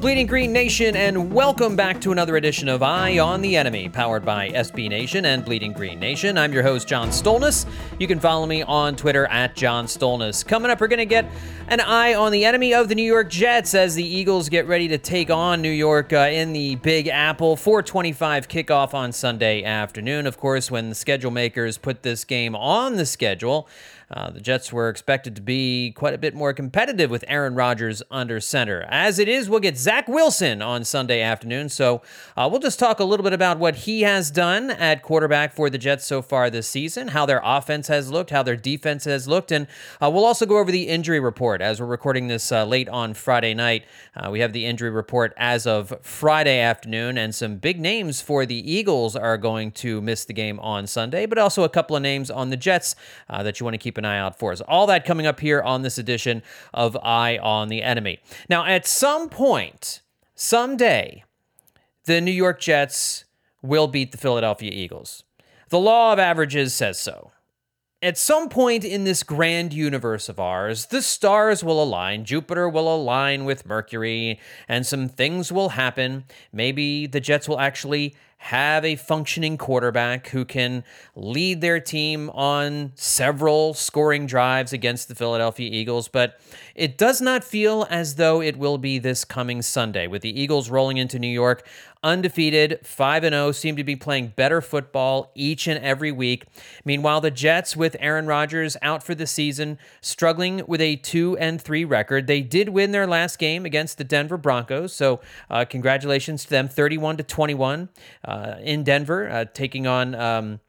Bleeding Green Nation, and welcome back to another edition of Eye on the Enemy, powered by SB Nation and Bleeding Green Nation. I'm your host, John Stolnis. You can follow me on Twitter at John Stolnis. Coming up, we're going to get an eye on the enemy of the New York Jets as the Eagles get ready to take on New York uh, in the Big Apple. 425 kickoff on Sunday afternoon. Of course, when the schedule makers put this game on the schedule, uh, the Jets were expected to be quite a bit more competitive with Aaron Rodgers under center. As it is, we'll get Zach Wilson on Sunday afternoon. So uh, we'll just talk a little bit about what he has done at quarterback for the Jets so far this season, how their offense has looked, how their defense has looked, and uh, we'll also go over the injury report as we're recording this uh, late on Friday night. Uh, we have the injury report as of Friday afternoon, and some big names for the Eagles are going to miss the game on Sunday, but also a couple of names on the Jets uh, that you want to keep an eye out for us. All that coming up here on this edition of Eye on the Enemy. Now, at some point, someday, the New York Jets will beat the Philadelphia Eagles. The law of averages says so. At some point in this grand universe of ours, the stars will align, Jupiter will align with Mercury, and some things will happen. Maybe the Jets will actually have a functioning quarterback who can lead their team on several scoring drives against the Philadelphia Eagles, but it does not feel as though it will be this coming Sunday with the Eagles rolling into New York undefeated, 5 and 0, seem to be playing better football each and every week. Meanwhile, the Jets with Aaron Rodgers out for the season, struggling with a 2 and 3 record. They did win their last game against the Denver Broncos, so uh, congratulations to them, 31 to 21 uh, in Denver, uh, taking on um,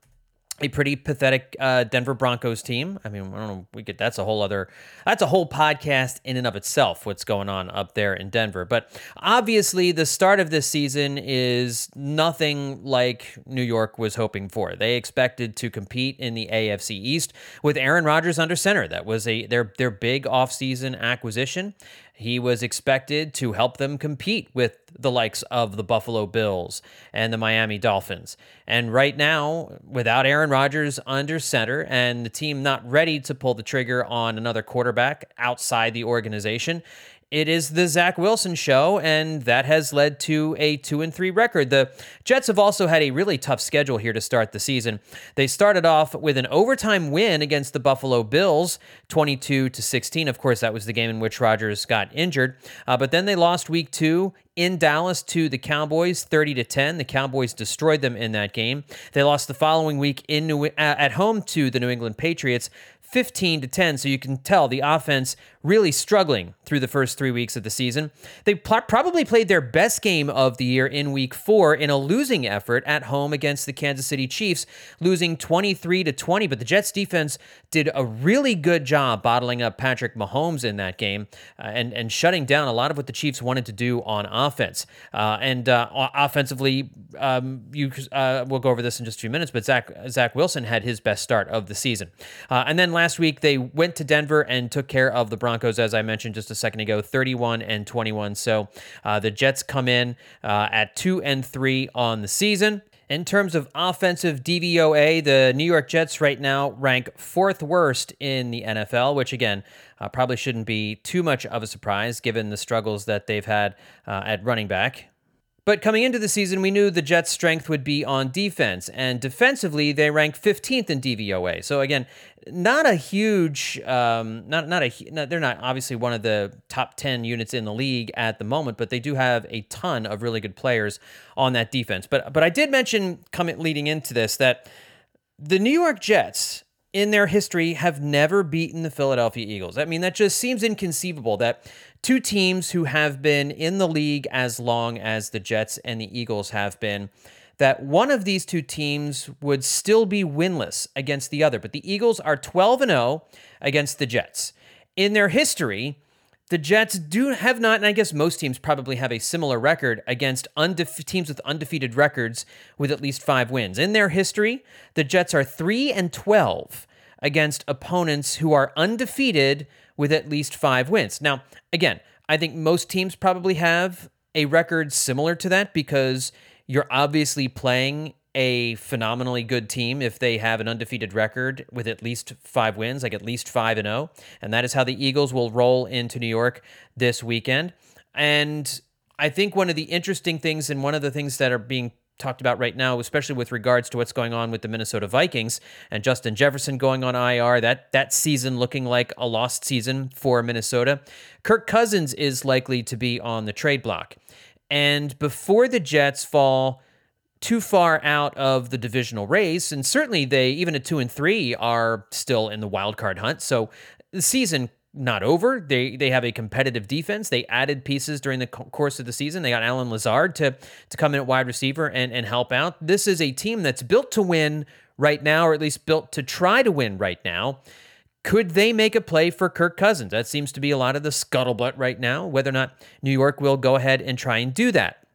a pretty pathetic uh, Denver Broncos team. I mean, I don't know. We could. That's a whole other. That's a whole podcast in and of itself. What's going on up there in Denver? But obviously, the start of this season is nothing like New York was hoping for. They expected to compete in the AFC East with Aaron Rodgers under center. That was a their their big offseason acquisition. He was expected to help them compete with the likes of the Buffalo Bills and the Miami Dolphins. And right now, without Aaron Rodgers under center and the team not ready to pull the trigger on another quarterback outside the organization, it is the Zach Wilson show, and that has led to a two and three record. The Jets have also had a really tough schedule here to start the season. They started off with an overtime win against the Buffalo Bills, 22 to 16. Of course, that was the game in which Rodgers got injured. Uh, but then they lost week two in Dallas to the Cowboys 30 to 10. The Cowboys destroyed them in that game. They lost the following week in New, uh, at home to the New England Patriots 15 to 10. So you can tell the offense really struggling through the first three weeks of the season. They pl- probably played their best game of the year in week four in a losing effort at home against the Kansas City Chiefs, losing 23 to 20. But the Jets defense did a really good job bottling up Patrick Mahomes in that game uh, and, and shutting down a lot of what the Chiefs wanted to do on offense. Uh, and uh, offensively, um, you uh, we'll go over this in just a few minutes, but Zach, Zach Wilson had his best start of the season. Uh, and then last week, they went to Denver and took care of the Broncos, as I mentioned just a second ago, 31 and 21. So uh, the Jets come in uh, at two and three on the season. In terms of offensive DVOA, the New York Jets right now rank fourth worst in the NFL, which again, uh, probably shouldn't be too much of a surprise given the struggles that they've had uh, at running back. But coming into the season, we knew the Jets' strength would be on defense, and defensively, they rank 15th in DVOA. So again, not a huge, um, not not a, not, they're not obviously one of the top 10 units in the league at the moment, but they do have a ton of really good players on that defense. But but I did mention coming leading into this that the New York Jets in their history have never beaten the Philadelphia Eagles. I mean, that just seems inconceivable that two teams who have been in the league as long as the Jets and the Eagles have been, that one of these two teams would still be winless against the other. But the Eagles are 12 and 0 against the Jets. In their history, the Jets do have not, and I guess most teams probably have a similar record against undefe- teams with undefeated records with at least five wins. In their history, the Jets are 3 and 12 against opponents who are undefeated with at least five wins. Now, again, I think most teams probably have a record similar to that because you're obviously playing a phenomenally good team if they have an undefeated record with at least five wins, like at least five and zero, oh. and that is how the Eagles will roll into New York this weekend. And I think one of the interesting things, and one of the things that are being talked about right now, especially with regards to what's going on with the Minnesota Vikings and Justin Jefferson going on IR, that that season looking like a lost season for Minnesota. Kirk Cousins is likely to be on the trade block. And before the Jets fall too far out of the divisional race, and certainly they even at two and three are still in the wild card hunt. So the season not over. They they have a competitive defense. They added pieces during the course of the season. They got Allen Lazard to to come in at wide receiver and and help out. This is a team that's built to win right now, or at least built to try to win right now. Could they make a play for Kirk Cousins? That seems to be a lot of the scuttlebutt right now. Whether or not New York will go ahead and try and do that.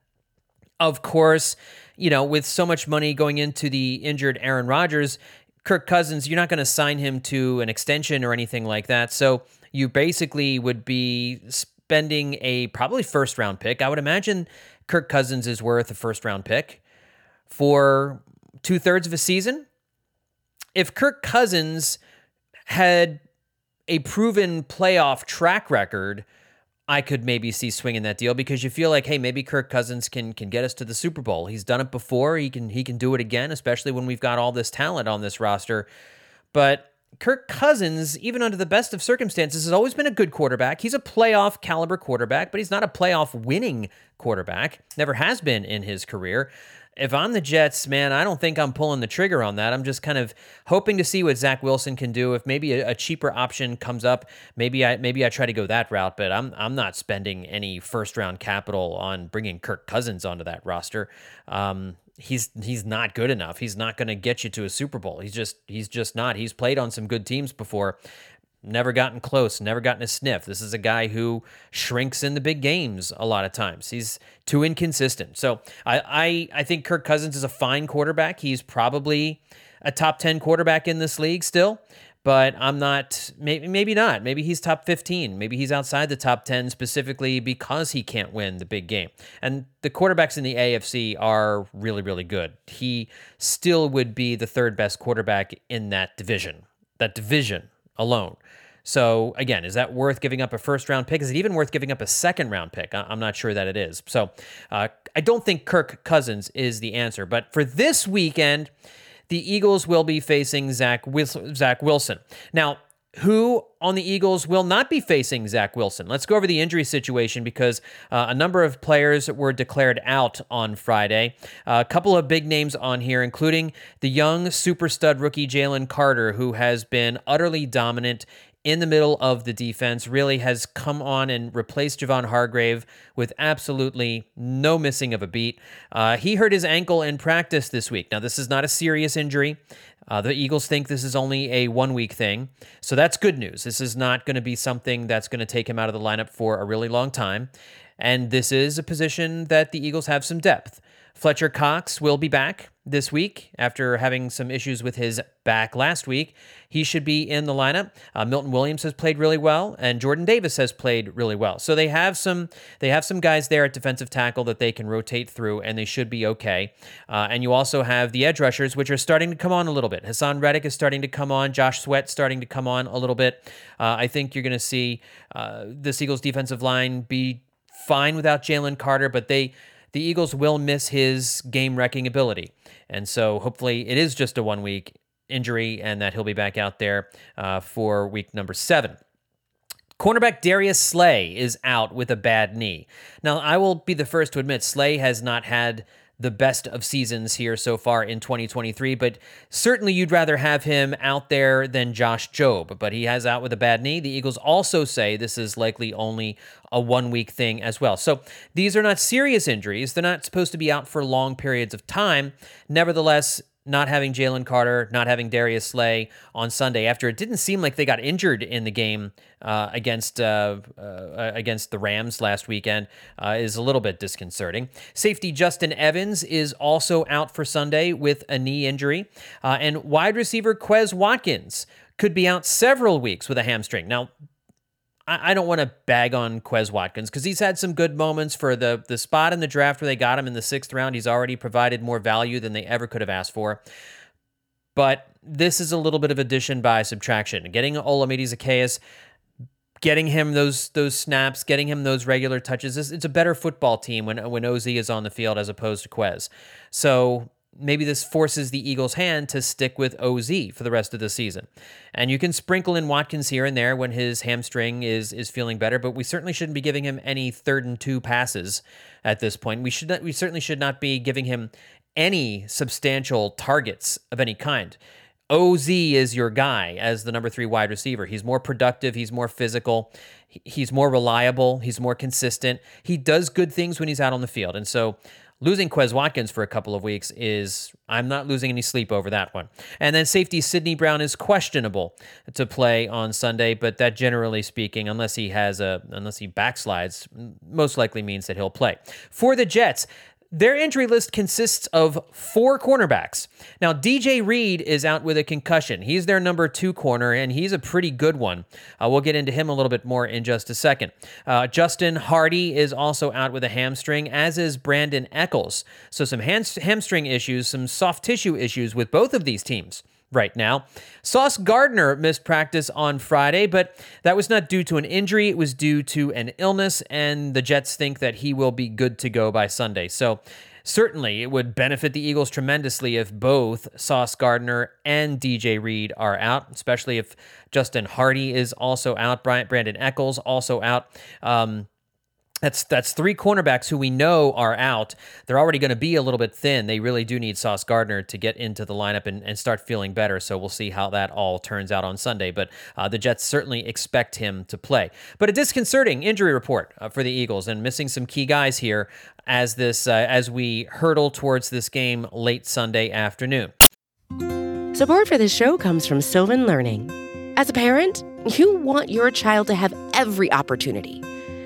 Of course, you know, with so much money going into the injured Aaron Rodgers, Kirk Cousins, you're not going to sign him to an extension or anything like that. So you basically would be spending a probably first round pick. I would imagine Kirk Cousins is worth a first round pick for two thirds of a season. If Kirk Cousins had a proven playoff track record, I could maybe see swinging that deal because you feel like, hey, maybe Kirk Cousins can can get us to the Super Bowl. He's done it before. He can he can do it again, especially when we've got all this talent on this roster. But Kirk Cousins, even under the best of circumstances, has always been a good quarterback. He's a playoff caliber quarterback, but he's not a playoff winning quarterback. Never has been in his career if I'm the Jets, man, I don't think I'm pulling the trigger on that. I'm just kind of hoping to see what Zach Wilson can do. If maybe a, a, cheaper option comes up, maybe I maybe I try to go that route. But I'm I'm not spending any first round capital on bringing Kirk Cousins onto that roster. Um, he's he's not good enough. He's not going to get you to a Super Bowl. He's just he's just not. He's played on some good teams before, never gotten close, never gotten a sniff. This is a guy who shrinks in the big games a lot of times. He's too inconsistent. So I I, I think Kirk Cousins is a fine quarterback. He's probably a top 10 quarterback in this league still but I'm not maybe maybe not. Maybe he's top 15. Maybe he's outside the top 10 specifically because he can't win the big game. And the quarterbacks in the AFC are really really good. He still would be the third best quarterback in that division. That division alone. So again, is that worth giving up a first round pick? Is it even worth giving up a second round pick? I'm not sure that it is. So uh, I don't think Kirk Cousins is the answer. But for this weekend, the Eagles will be facing Zach, Zach Wilson. Now, who on the Eagles will not be facing Zach Wilson? Let's go over the injury situation because uh, a number of players were declared out on Friday. Uh, a couple of big names on here, including the young super stud rookie Jalen Carter, who has been utterly dominant in the middle of the defense, really has come on and replaced Javon Hargrave with absolutely no missing of a beat. Uh, he hurt his ankle in practice this week. Now, this is not a serious injury. Uh, the Eagles think this is only a one week thing. So that's good news. This is not going to be something that's going to take him out of the lineup for a really long time. And this is a position that the Eagles have some depth. Fletcher Cox will be back this week after having some issues with his back last week. He should be in the lineup. Uh, Milton Williams has played really well, and Jordan Davis has played really well. So they have some they have some guys there at defensive tackle that they can rotate through, and they should be okay. Uh, and you also have the edge rushers, which are starting to come on a little bit. Haason Reddick is starting to come on. Josh Sweat starting to come on a little bit. Uh, I think you're going to see uh, the Eagles defensive line be fine without Jalen Carter, but they the Eagles will miss his game wrecking ability. And so hopefully it is just a one week injury and that he'll be back out there uh, for week number seven. Cornerback Darius Slay is out with a bad knee. Now, I will be the first to admit Slay has not had the best of seasons here so far in 2023, but certainly you'd rather have him out there than Josh Jobe. But he has out with a bad knee. The Eagles also say this is likely only a one week thing as well. So these are not serious injuries. They're not supposed to be out for long periods of time. Nevertheless, not having Jalen Carter, not having Darius Slay on Sunday after it didn't seem like they got injured in the game uh, against uh, uh, against the Rams last weekend uh, is a little bit disconcerting. Safety Justin Evans is also out for Sunday with a knee injury, uh, and wide receiver Quez Watkins could be out several weeks with a hamstring. Now, I, don't want to bag on Quez Watkins because he's had some good moments for the the spot in the draft where they got him in the sixth round. He's already provided more value than they ever could have asked for. But this is a little bit of addition by subtraction. Getting Olamide Zaccheaus, getting him those those snaps, getting him those regular touches. It's a better football team when when Oz is on the field as opposed to Quez. So maybe this forces the Eagles' hand to stick with OZ for the rest of the season. And you can sprinkle in Watkins here and there when his hamstring is is feeling better, but we certainly shouldn't be giving him any third and two passes at this point. We should not, we certainly should not be giving him any substantial targets of any kind. OZ is your guy as the number three wide receiver. He's more productive. He's more physical. He's more reliable. He's more consistent. He does good things when he's out on the field. And so losing Quez Watkins for a couple of weeks is I'm not losing any sleep over that one. And then safety Sydney Brown is questionable to play on Sunday, but that generally speaking, unless he has a unless he backslides, most likely means that he'll play. For the Jets, their injury list consists of four cornerbacks. Now, DJ Reed is out with a concussion. He's their number two corner, and he's a pretty good one. Uh, we'll get into him a little bit more in just a second. Uh, Justin Hardee is also out with a hamstring, as is Brandon Echols. So, some hamstring issues, some soft tissue issues with both of these teams right now. Sauce Gardner missed practice on Friday, but that was not due to an injury. It was due to an illness, and the Jets think that he will be good to go by Sunday. So, certainly it would benefit the Eagles tremendously if both Sauce Gardner and DJ Reed are out, especially if Justin Hardee is also out, Brandon Echols also out. Um, that's that's three cornerbacks who we know are out. They're already going to be a little bit thin. They really do need Sauce Gardner to get into the lineup and, and start feeling better. So we'll see how that all turns out on Sunday. But uh, the Jets certainly expect him to play. But a disconcerting injury report uh, for the Eagles and missing some key guys here as this uh, as we hurdle towards this game late Sunday afternoon. Support for this show comes from Sylvan Learning. As a parent, you want your child to have every opportunity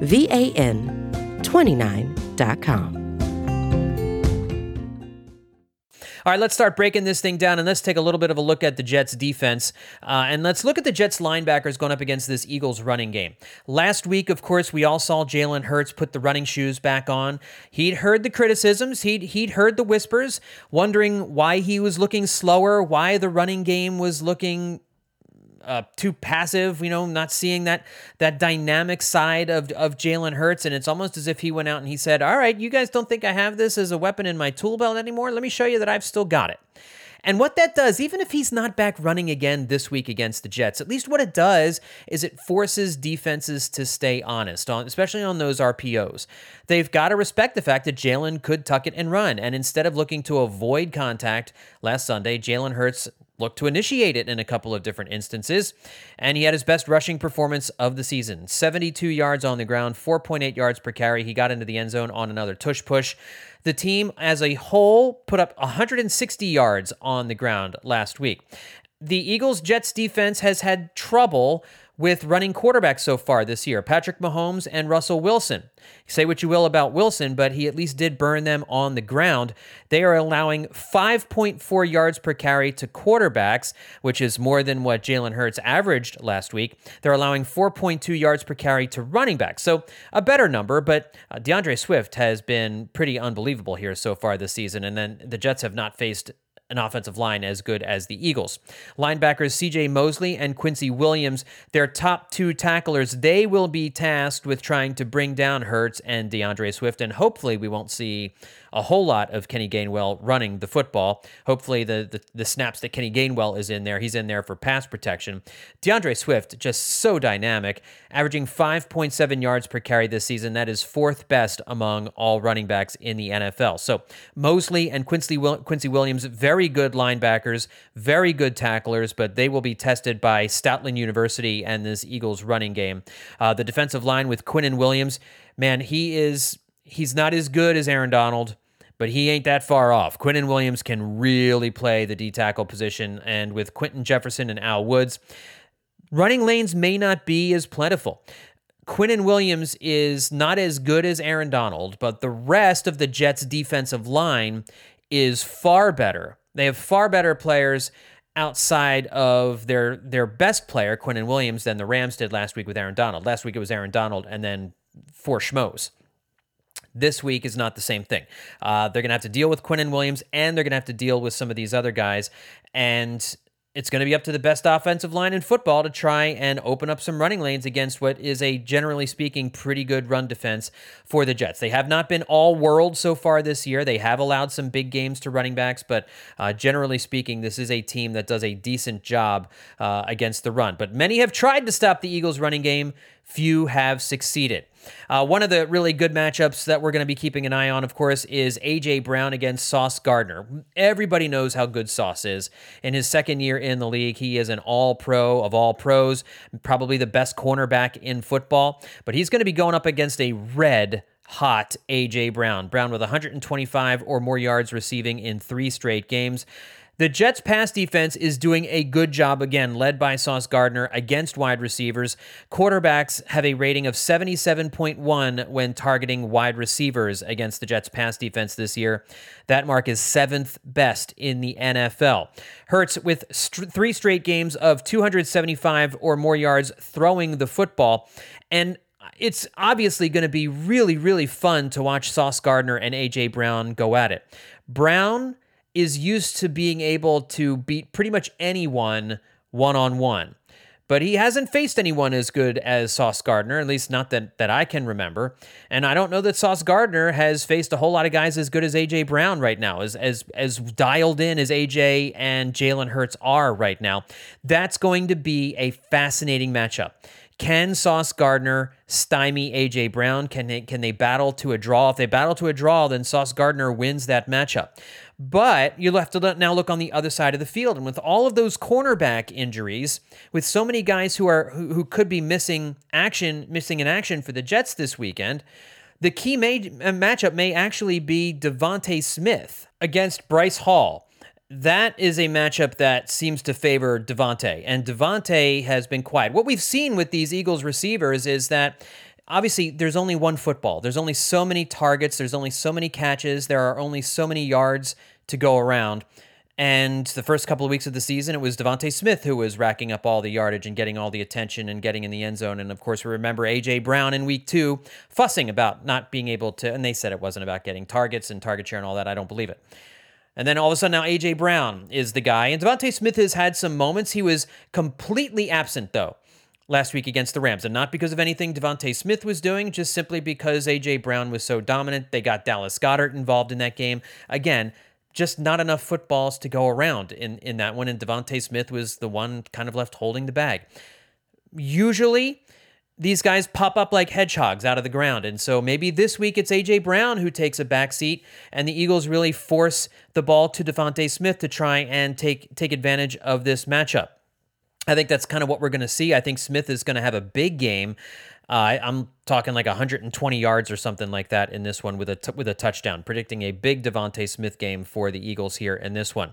VAN29.com. All right, let's start breaking this thing down and let's take a little bit of a look at the Jets defense. Uh, and let's look at the Jets linebackers going up against this Eagles running game. Last week, of course, we all saw Jalen Hurts put the running shoes back on. He'd heard the criticisms, he'd, he'd heard the whispers, wondering why he was looking slower, why the running game was looking uh, too passive, you know, not seeing that that dynamic side of of Jalen Hurts, and it's almost as if he went out and he said, "All right, you guys don't think I have this as a weapon in my tool belt anymore? Let me show you that I've still got it." And what that does, even if he's not back running again this week against the Jets, at least what it does is it forces defenses to stay honest, especially on those RPOs. They've got to respect the fact that Jalen could tuck it and run. And instead of looking to avoid contact last Sunday, Jalen Hurts looked to initiate it in a couple of different instances, and he had his best rushing performance of the season 72 yards on the ground, 4.8 yards per carry. He got into the end zone on another tush push. The team as a whole put up 160 yards on the ground last week. The Eagles Jets defense has had trouble with running quarterbacks so far this year Patrick Mahomes and Russell Wilson. Say what you will about Wilson, but he at least did burn them on the ground. They are allowing 5.4 yards per carry to quarterbacks, which is more than what Jalen Hurts averaged last week. They're allowing 4.2 yards per carry to running backs. So a better number, but uh, D'Andre Swift has been pretty unbelievable here so far this season. And then the Jets have not faced an offensive line as good as the Eagles. Linebackers CJ Mosley and Quincy Williams, their top two tacklers, they will be tasked with trying to bring down Hurts and D'Andre Swift, and hopefully we won't see a whole lot of Kenny Gainwell running the football. Hopefully, the, the, the snaps that Kenny Gainwell is in there, he's in there for pass protection. D'Andre Swift, just so dynamic, averaging 5.7 yards per carry this season. That is fourth best among all running backs in the NFL. So Mosley and Quincy, Quincy Williams, very good linebackers, very good tacklers, but they will be tested by Stoutland University and this Eagles running game. Uh, the defensive line with Quinnen Williams, man, he is he's not as good as Aaron Donald, but he ain't that far off. Quinnen Williams can really play the D tackle position, and with Quinton Jefferson and Al Woods, running lanes may not be as plentiful. Quinnen Williams is not as good as Aaron Donald, but the rest of the Jets' defensive line is far better. They have far better players outside of their their best player, Quinnen Williams, than the Rams did last week with Aaron Donald. Last week it was Aaron Donald and then four schmoes. This week is not the same thing. Uh, they're going to have to deal with Quinnen Williams and they're going to have to deal with some of these other guys. And it's going to be up to the best offensive line in football to try and open up some running lanes against what is a generally speaking pretty good run defense for the Jets. They have not been all world so far this year. They have allowed some big games to running backs, but uh, generally speaking, this is a team that does a decent job uh, against the run. But many have tried to stop the Eagles' running game few have succeeded. Uh, one of the really good matchups that we're going to be keeping an eye on, of course, is A.J. Brown against Sauce Gardner. Everybody knows how good Sauce is. In his second year in the league, he is an all pro of all pros, probably the best cornerback in football, but he's going to be going up against a red hot A.J. Brown. Brown with 125 or more yards receiving in three straight games. The Jets' pass defense is doing a good job again, led by Sauce Gardner against wide receivers. Quarterbacks have a rating of 77.1 when targeting wide receivers against the Jets' pass defense this year. That mark is seventh best in the NFL. Hurts with st- three straight games of 275 or more yards throwing the football. And it's obviously going to be really, really fun to watch Sauce Gardner and A.J. Brown go at it. Brown is used to being able to beat pretty much anyone one on one. But he hasn't faced anyone as good as Sauce Gardner, at least not that, that I can remember. And I don't know that Sauce Gardner has faced a whole lot of guys as good as AJ Brown right now, as as as dialed in as AJ and Jalen Hurts are right now. That's going to be a fascinating matchup. Can Sauce Gardner stymie AJ Brown? Can they can they battle to a draw? If they battle to a draw, then Sauce Gardner wins that matchup. But you'll have to now look on the other side of the field, and with all of those cornerback injuries, with so many guys who are who, who could be missing action, missing in action for the Jets this weekend, the key may, uh, matchup may actually be DeVonta Smith against Bryce Hall that is a matchup that seems to favor DeVonta, and DeVonta has been quiet. What we've seen with these Eagles receivers is that obviously there's only one football. There's only so many targets, there's only so many catches, there are only so many yards to go around. And the first couple of weeks of the season, it was DeVonta Smith who was racking up all the yardage and getting all the attention and getting in the end zone. And of course, we remember AJ Brown in week two fussing about not being able to, and they said it wasn't about getting targets and target share and all that. I don't believe it. And then all of a sudden now AJ Brown is the guy. And DeVonta Smith has had some moments. He was completely absent though last week against the Rams. And not because of anything DeVonta Smith was doing, just simply because AJ Brown was so dominant. They got Dallas Goedert involved in that game. Again, just not enough footballs to go around in, in that one. And DeVonta Smith was the one kind of left holding the bag. Usually, these guys pop up like hedgehogs out of the ground. And so maybe this week it's A.J. Brown who takes a back seat, and the Eagles really force the ball to DeVonta Smith to try and take, take advantage of this matchup. I think that's kind of what we're going to see. I think Smith is going to have a big game. Uh, I'm talking like 120 yards or something like that in this one with a t- with a touchdown. Predicting a big DeVonta Smith game for the Eagles here in this one.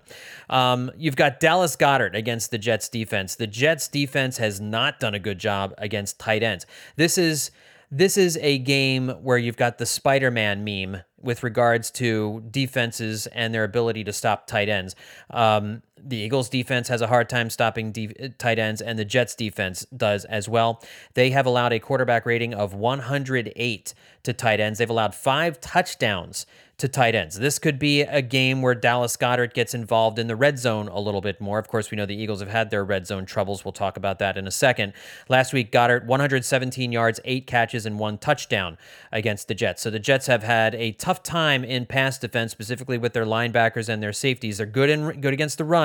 Um, you've got Dallas Goedert against the Jets defense. The Jets defense has not done a good job against tight ends. This is this is a game where you've got the Spider-Man meme with regards to defenses and their ability to stop tight ends. Um, the Eagles defense has a hard time stopping de- uh, tight ends, and the Jets defense does as well. They have allowed a quarterback rating of 108 to tight ends. They've allowed five touchdowns to tight ends. This could be a game where Dallas Goedert gets involved in the red zone a little bit more. Of course, we know the Eagles have had their red zone troubles. We'll talk about that in a second. Last week, Goedert 117 yards, eight catches, and one touchdown against the Jets. So the Jets have had a tough time in pass defense, specifically with their linebackers and their safeties. They're good in good against the run.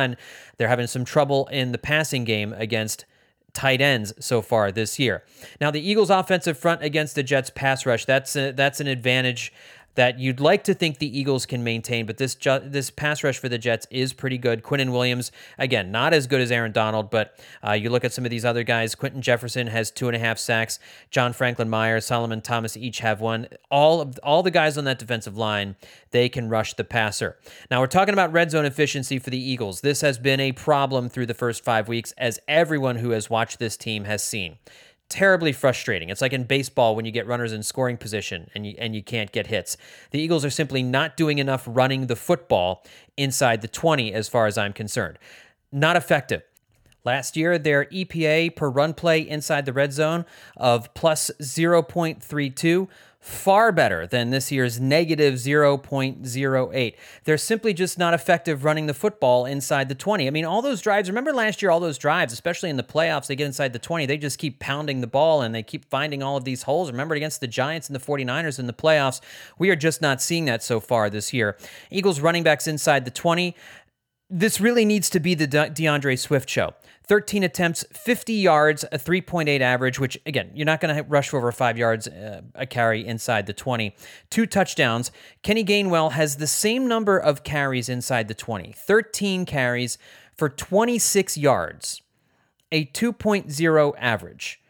They're having some trouble in the passing game against tight ends so far this year. Now the Eagles offensive front against the Jets pass rush, that's a, that's an advantage that you'd like to think the Eagles can maintain, but this ju- this pass rush for the Jets is pretty good. Quinnen Williams, again, not as good as Aaron Donald, but uh, you look at some of these other guys. Quinton Jefferson has two and a half sacks. John Franklin Myers, Solomon Thomas each have one. All of all the guys on that defensive line, they can rush the passer. Now we're talking about red zone efficiency for the Eagles. This has been a problem through the first five weeks, as everyone who has watched this team has seen terribly frustrating. It's like in baseball when you get runners in scoring position and you and you can't get hits. The Eagles are simply not doing enough running the football inside the 20 as far as I'm concerned. Not effective. Last year, their EPA per run play inside the red zone of plus 0.32 far better than this year's negative 0.08. They're simply just not effective running the football inside the 20. I mean, all those drives, remember last year, all those drives, especially in the playoffs, they get inside the 20, they just keep pounding the ball and they keep finding all of these holes. Remember against the Giants and the 49ers in the playoffs, we are just not seeing that so far this year. Eagles running backs inside the 20 this really needs to be the De- D'Andre Swift show. 13 attempts, 50 yards, a 3.8 average, which again, you're not going to rush for over five yards uh, a carry inside the 20. Two touchdowns. Kenny Gainwell has the same number of carries inside the 20, 13 carries for 26 yards, a 2.0 average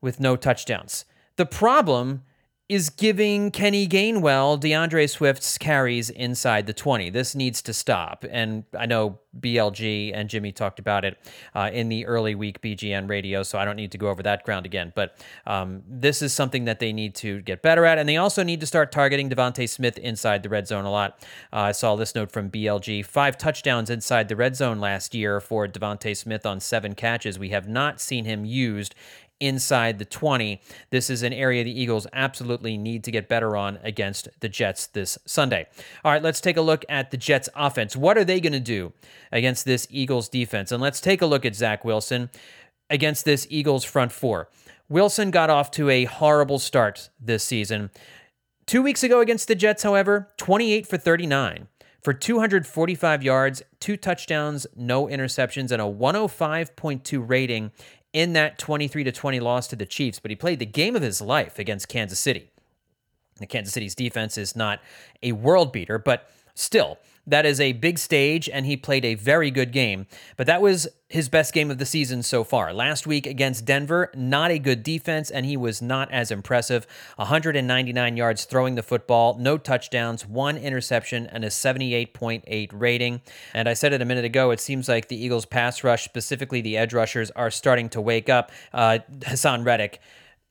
with no touchdowns. The problem is giving Kenny Gainwell D'Andre Swift's carries inside the 20. This needs to stop. And I know BLG and Jimmy talked about it uh, in the early week BGN radio, so I don't need to go over that ground again. But um, this is something that they need to get better at. And they also need to start targeting DeVonta Smith inside the red zone a lot. Uh, I saw this note from BLG five touchdowns inside the red zone last year for DeVonta Smith on seven catches. We have not seen him used inside the 20. This is an area the Eagles absolutely need to get better on against the Jets this Sunday. All right, let's take a look at the Jets offense. What are they going to do against this Eagles defense? And let's take a look at Zach Wilson against this Eagles front four. Wilson got off to a horrible start this season. Two weeks ago against the Jets, however, 28 for 39 for 245 yards, two touchdowns, no interceptions, and a 105.2 rating in that 23 to 20 loss to the Chiefs, but he played the game of his life against Kansas City. The Kansas City's defense is not a world beater, but still, that is a big stage, and he played a very good game. But that was his best game of the season so far. Last week against Denver, not a good defense, and he was not as impressive. 199 yards throwing the football, no touchdowns, one interception, and a 78.8 rating. And I said it a minute ago, it seems like the Eagles' pass rush, specifically the edge rushers, are starting to wake up. Uh, Haason Reddick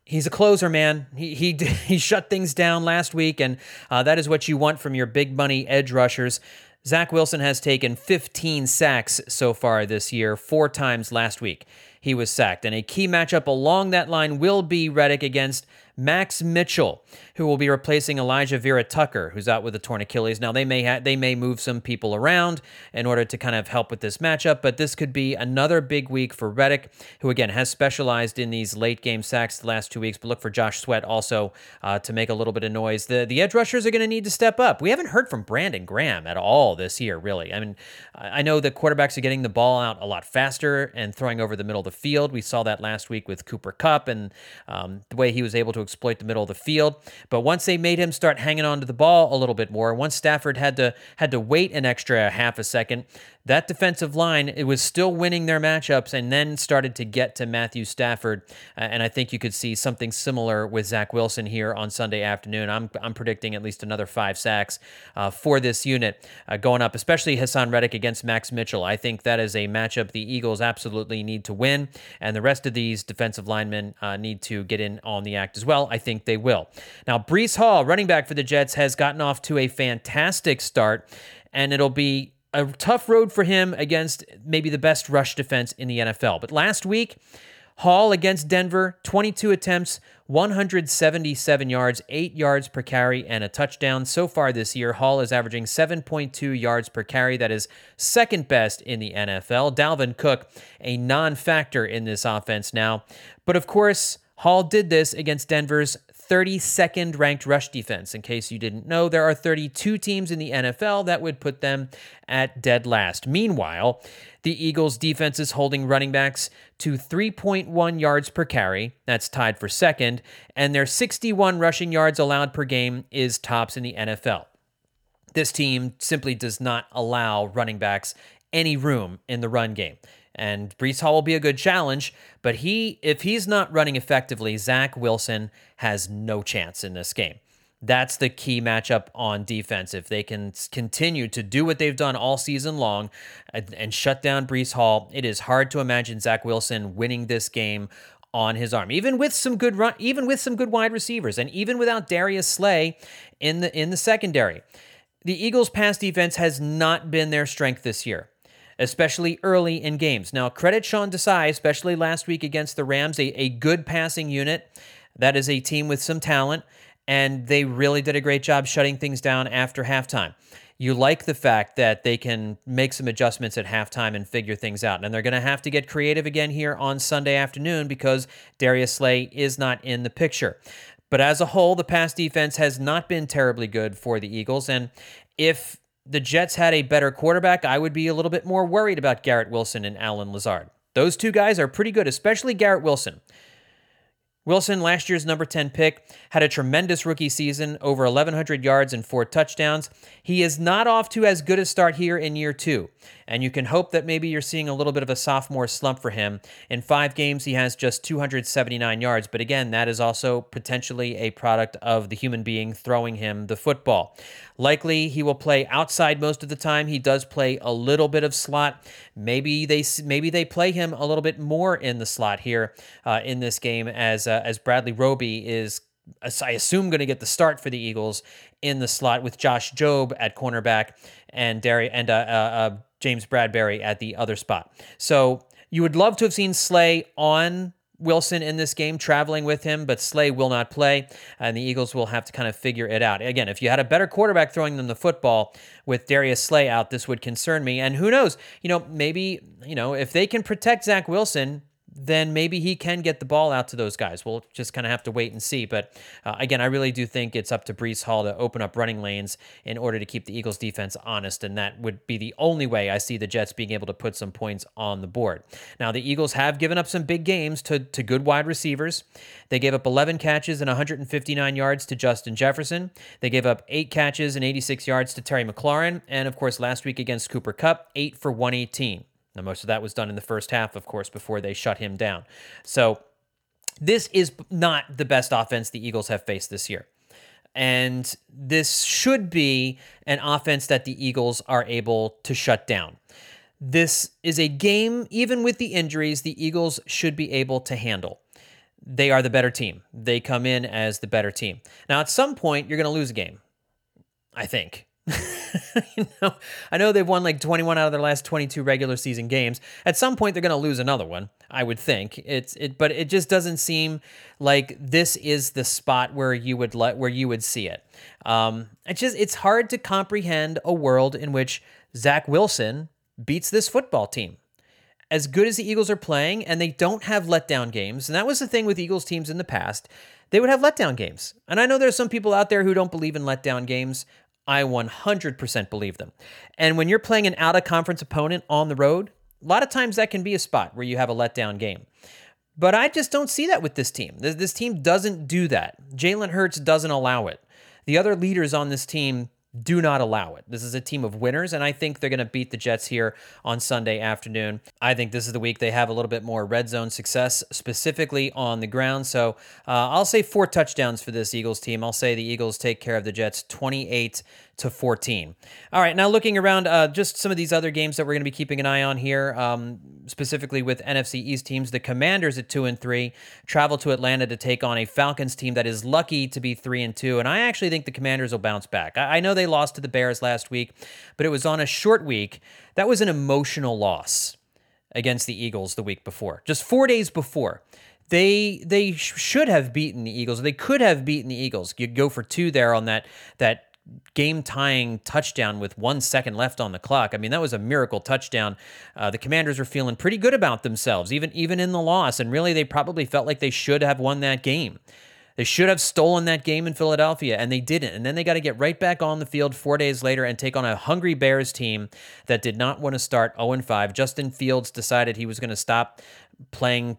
he's a closer, man. He he he shut things down last week, and uh, that is what you want from your big money edge rushers. Zach Wilson has taken 15 sacks so far this year, four times last week. He was sacked. And a key matchup along that line will be Reddick against Max Mitchell, who will be replacing Elijah Vera-Tucker, who's out with a torn Achilles. Now they may ha- they may move some people around in order to kind of help with this matchup, but this could be another big week for Reddick, who again has specialized in these late game sacks the last two weeks. But look for Josh Sweat also uh, to make a little bit of noise. The the edge rushers are going to need to step up. We haven't heard from Brandon Graham at all this year, really. I mean, I know the quarterbacks are getting the ball out a lot faster and throwing over the middle of the field. We saw that last week with Cooper Kupp and um, the way he was able to exploit the middle of the field. But once they made him start hanging on to the ball a little bit more, once Stafford had to had to wait an extra half a second, that defensive line it was still winning their matchups and then started to get to Matthew Stafford. Uh, and I think you could see something similar with Zach Wilson here on Sunday afternoon. I'm, I'm predicting at least another five sacks uh, for this unit uh, going up, especially Haason Reddick against Max Mitchell. I think that is a matchup the Eagles absolutely need to win, and the rest of these defensive linemen uh, need to get in on the act as well. I think they will. Now, Breece Hall, running back for the Jets, has gotten off to a fantastic start, and it'll be a tough road for him against maybe the best rush defense in the NFL. But last week, Hall against Denver, 22 attempts, 177 yards, 8 yards per carry, and a touchdown. So far this year, Hall is averaging 7.2 yards per carry. That is second best in the NFL. Dalvin Cook, a non factor in this offense now. But of course, Hall did this against Denver's 32nd ranked rush defense. In case you didn't know, there are 32 teams in the NFL that would put them at dead last. Meanwhile, the Eagles' defense is holding running backs to 3.1 yards per carry. That's tied for second. And their 61 rushing yards allowed per game is tops in the NFL. This team simply does not allow running backs any room in the run game. And Breece Hall will be a good challenge, but he, if he's not running effectively, Zach Wilson has no chance in this game. That's the key matchup on defense. If they can continue to do what they've done all season long and, shut down Breece Hall, it is hard to imagine Zach Wilson winning this game on his arm. Even with some good run, even with some good wide receivers, and even without Darius Slay in the in the secondary. The Eagles' pass defense has not been their strength this year especially early in games. Now, credit Sean Desai, especially last week against the Rams, a, a good passing unit. That is a team with some talent, and they really did a great job shutting things down after halftime. You like the fact that they can make some adjustments at halftime and figure things out. And they're going to have to get creative again here on Sunday afternoon because Darius Slay is not in the picture. But as a whole, the pass defense has not been terribly good for the Eagles. And if the Jets had a better quarterback, I would be a little bit more worried about Garrett Wilson and Allen Lazard. Those two guys are pretty good, especially Garrett Wilson. Wilson, last year's number 10 pick, had a tremendous rookie season, over 1,100 yards and four touchdowns. He is not off to as good a start here in year two, and you can hope that maybe you're seeing a little bit of a sophomore slump for him. In five games, he has just 279 yards, but again, that is also potentially a product of the human being throwing him the football. Likely he will play outside most of the time. He does play a little bit of slot. Maybe they maybe they play him a little bit more in the slot here uh, in this game as uh, as Bradley Roby is I assume going to get the start for the Eagles in the slot with Josh Jobe at cornerback and Derry and uh, uh, uh, James Bradberry at the other spot. So you would love to have seen Slay on Wilson in this game, traveling with him, but Slay will not play, and the Eagles will have to kind of figure it out. Again, if you had a better quarterback throwing them the football with Darius Slay out, this would concern me. And who knows? You know, maybe, you know, if they can protect Zach Wilson, then maybe he can get the ball out to those guys. We'll just kind of have to wait and see. But uh, again, I really do think it's up to Breece Hall to open up running lanes in order to keep the Eagles defense honest. And that would be the only way I see the Jets being able to put some points on the board. Now, the Eagles have given up some big games to, to good wide receivers. They gave up 11 catches and 159 yards to Justin Jefferson. They gave up eight catches and 86 yards to Terry McLaurin. And of course, last week against Cooper Kupp, eight for 118. Now, most of that was done in the first half, of course, before they shut him down. So, this is not the best offense the Eagles have faced this year. And this should be an offense that the Eagles are able to shut down. This is a game, even with the injuries, the Eagles should be able to handle. They are the better team. They come in as the better team. Now, at some point, you're going to lose a game, I think. you know, I know they've won like 21 out of their last 22 regular season games. At some point, they're going to lose another one. I would think it's it, but it just doesn't seem like this is the spot where you would let where you would see it. Um, it's just it's hard to comprehend a world in which Zach Wilson beats this football team. As good as the Eagles are playing, and they don't have letdown games, and that was the thing with Eagles teams in the past they would have letdown games. And I know there's some people out there who don't believe in letdown games. I 100% believe them. And when you're playing an out of conference opponent on the road, a lot of times that can be a spot where you have a letdown game. But I just don't see that with this team. This, this team doesn't do that. Jalen Hurts doesn't allow it. The other leaders on this team do not allow it. This is a team of winners, and I think they're going to beat the Jets here on Sunday afternoon. I think this is the week they have a little bit more red zone success, specifically on the ground. So uh, I'll say four touchdowns for this Eagles team. I'll say the Eagles take care of the Jets 28 to 14. All right, now looking around uh, just some of these other games that we're going to be keeping an eye on here, um, specifically with NFC East teams. The Commanders at two and three travel to Atlanta to take on a Falcons team that is lucky to be three and two, and I actually think the Commanders will bounce back. I, I know they lost to the Bears last week, but it was on a short week. That was an emotional loss against the Eagles the week before, just four days before they they should have beaten the Eagles. They could have beaten the Eagles. You go for two there on that that game tying touchdown with one second left on the clock. I mean, that was a miracle touchdown. Uh, the Commanders were feeling pretty good about themselves, even even in the loss, and really they probably felt like they should have won that game. They should have stolen that game in Philadelphia, and they didn't. And then they got to get right back on the field four days later and take on a hungry Bears team that did not want to start 0 5. Justin Fields decided he was going to stop playing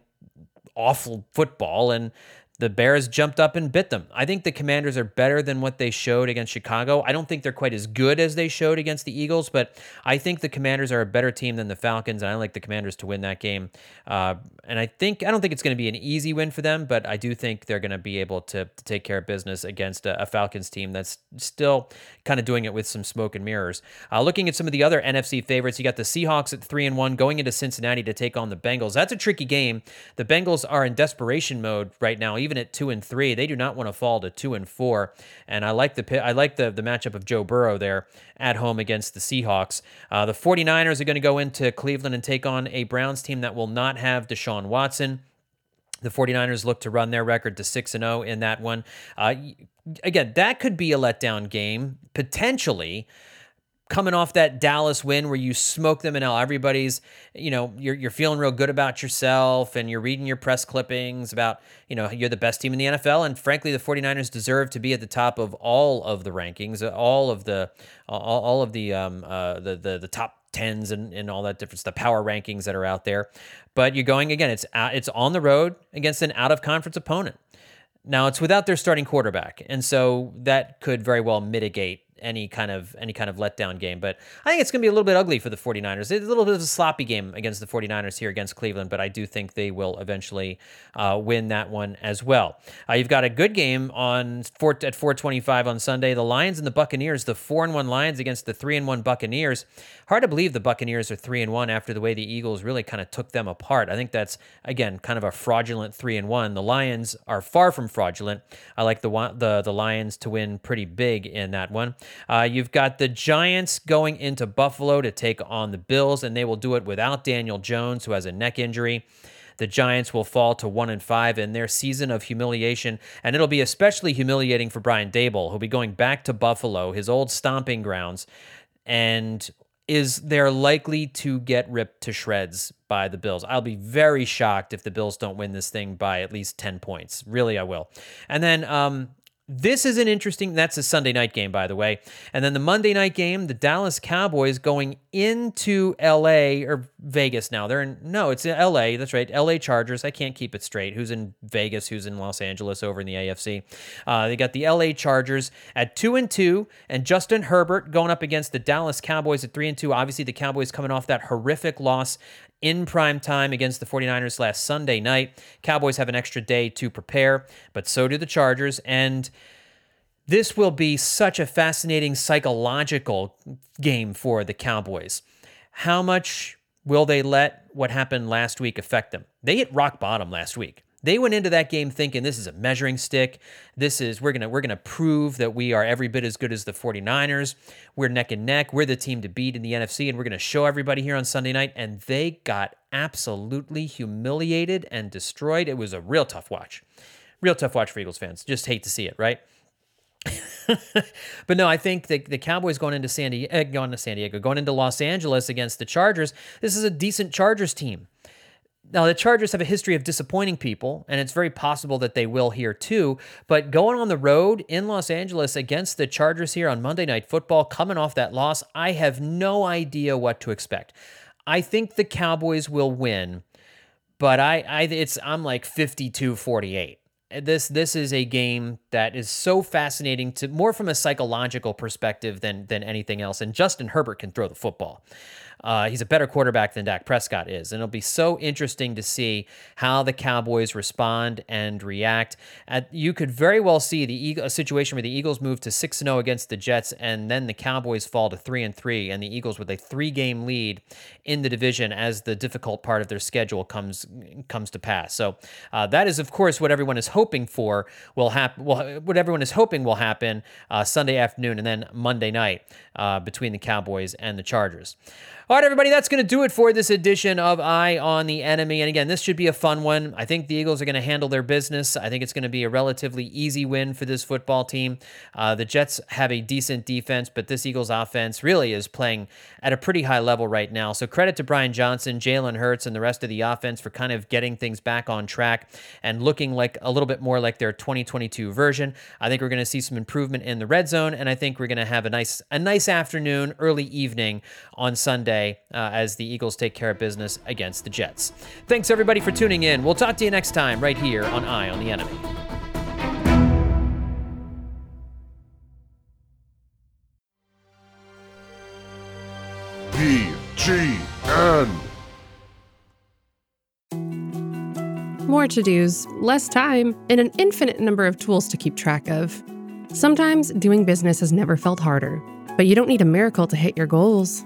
awful football, and the Bears jumped up and bit them. I think the Commanders are better than what they showed against Chicago. I don't think they're quite as good as they showed against the Eagles, but I think the Commanders are a better team than the Falcons, and I like the Commanders to win that game. Uh, and I think I don't think it's going to be an easy win for them, but I do think they're going to be able to, to take care of business against a, a, Falcons team that's still kind of doing it with some smoke and mirrors. Uh, looking at some of the other NFC favorites, you got the Seahawks at three and one going into Cincinnati to take on the Bengals. That's a tricky game. The Bengals are in desperation mode right now even at two and three, they do not want to fall to two and four. And I like the I like the the matchup of Joe Burrow there at home against the Seahawks. Uh, the 49ers are going to go into Cleveland and take on a Browns team that will not have Deshaun Watson. The 49ers look to run their record to 6 and 0 in that one. Uh, again, that could be a letdown game potentially coming off that Dallas win where you smoke them and now everybody's, you know, you're, you're feeling real good about yourself and you're reading your press clippings about, you know, you're the best team in the NFL. And frankly, the 49ers deserve to be at the top of all of the rankings, all of the, all, all of the, um, uh, the, the, the top tens and, and all that different the power rankings that are out there. But you're going again, it's, it's on the road against an out of conference opponent. Now it's without their starting quarterback. And so that could very well mitigate any kind of any kind of letdown game. But I think it's going to be a little bit ugly for the 49ers. It's a little bit of a sloppy game against the 49ers here against Cleveland, but I do think they will eventually uh, win that one as well. Uh, you've got a good game on four, at 425 on Sunday. The Lions and the Buccaneers, the 4 and 1 Lions against the 3 and 1 Buccaneers. Hard to believe the Buccaneers are 3 and 1 after the way the Eagles really kind of took them apart. I think that's again kind of a fraudulent 3 and 1. The Lions are far from fraudulent. I like the the the Lions to win pretty big in that one. Uh, you've got the Giants going into Buffalo to take on the Bills, and they will do it without Daniel Jones, who has a neck injury. The Giants will fall to one and five in their season of humiliation, and it'll be especially humiliating for Brian Daboll, who'll be going back to Buffalo, his old stomping grounds, and is they're likely to get ripped to shreds by the Bills. I'll be very shocked if the Bills don't win this thing by at least 10 points. Really, I will. And then um, this is an interesting. That's a Sunday night game, by the way. And then the Monday night game, the Dallas Cowboys going into L.A. or Vegas now. They're in no, it's L.A. That's right, L.A. Chargers. I can't keep it straight. Who's in Vegas? Who's in Los Angeles? Over in the AFC. Uh, they got the L.A. Chargers at two and two, and Justin Herbert going up against the Dallas Cowboys at three and two. Obviously, the Cowboys coming off that horrific loss in prime time against the 49ers last Sunday night. Cowboys have an extra day to prepare, but so do the Chargers. And this will be such a fascinating psychological game for the Cowboys. How much will they let what happened last week affect them? They hit rock bottom last week. They went into that game thinking this is a measuring stick. This is we're going to we're going to prove that we are every bit as good as the 49ers. We're neck and neck. We're the team to beat in the NFC and we're going to show everybody here on Sunday night and they got absolutely humiliated and destroyed. It was a real tough watch. Real tough watch for Eagles fans. Just hate to see it, right? but no, I think the, the Cowboys going into San Diego, uh, going to San Diego, going into Los Angeles against the Chargers. This is a decent Chargers team. Now, the Chargers have a history of disappointing people, and it's very possible that they will here too. But going on the road in Los Angeles against the Chargers here on Monday Night Football, coming off that loss, I have no idea what to expect. I think the Cowboys will win, but I, I it's I'm like 52 48. this this is a game that is so fascinating to more from a psychological perspective than than anything else. And Justin Herbert can throw the football. Uh, he's a better quarterback than Dak Prescott is. And it'll be so interesting to see how the Cowboys respond and react. At, you could very well see the a situation where the Eagles move to 6 0 against the Jets, and then the Cowboys fall to 3 and 3, and the Eagles with a three game lead in the division as the difficult part of their schedule comes comes to pass. So uh, that is, of course, what everyone is hoping for will happen. Well, what everyone is hoping will happen uh, Sunday afternoon and then Monday night uh, between the Cowboys and the Chargers. All right, everybody, that's going to do it for this edition of Eye on the Enemy. And again, this should be a fun one. I think the Eagles are going to handle their business. I think it's going to be a relatively easy win for this football team. Uh, the Jets have a decent defense, but this Eagles offense really is playing at a pretty high level right now. So credit to Brian Johnson, Jalen Hurts, and the rest of the offense for kind of getting things back on track and looking like a little bit more like their 2022 version. I think we're going to see some improvement in the red zone, and I think we're going to have a nice a nice afternoon, early evening on Sunday uh, as the Eagles take care of business against the Jets. Thanks, everybody, for tuning in. We'll talk to you next time right here on Eye on the Enemy. BGN. More to dos, less time, and an infinite number of tools to keep track of. Sometimes doing business has never felt harder, but you don't need a miracle to hit your goals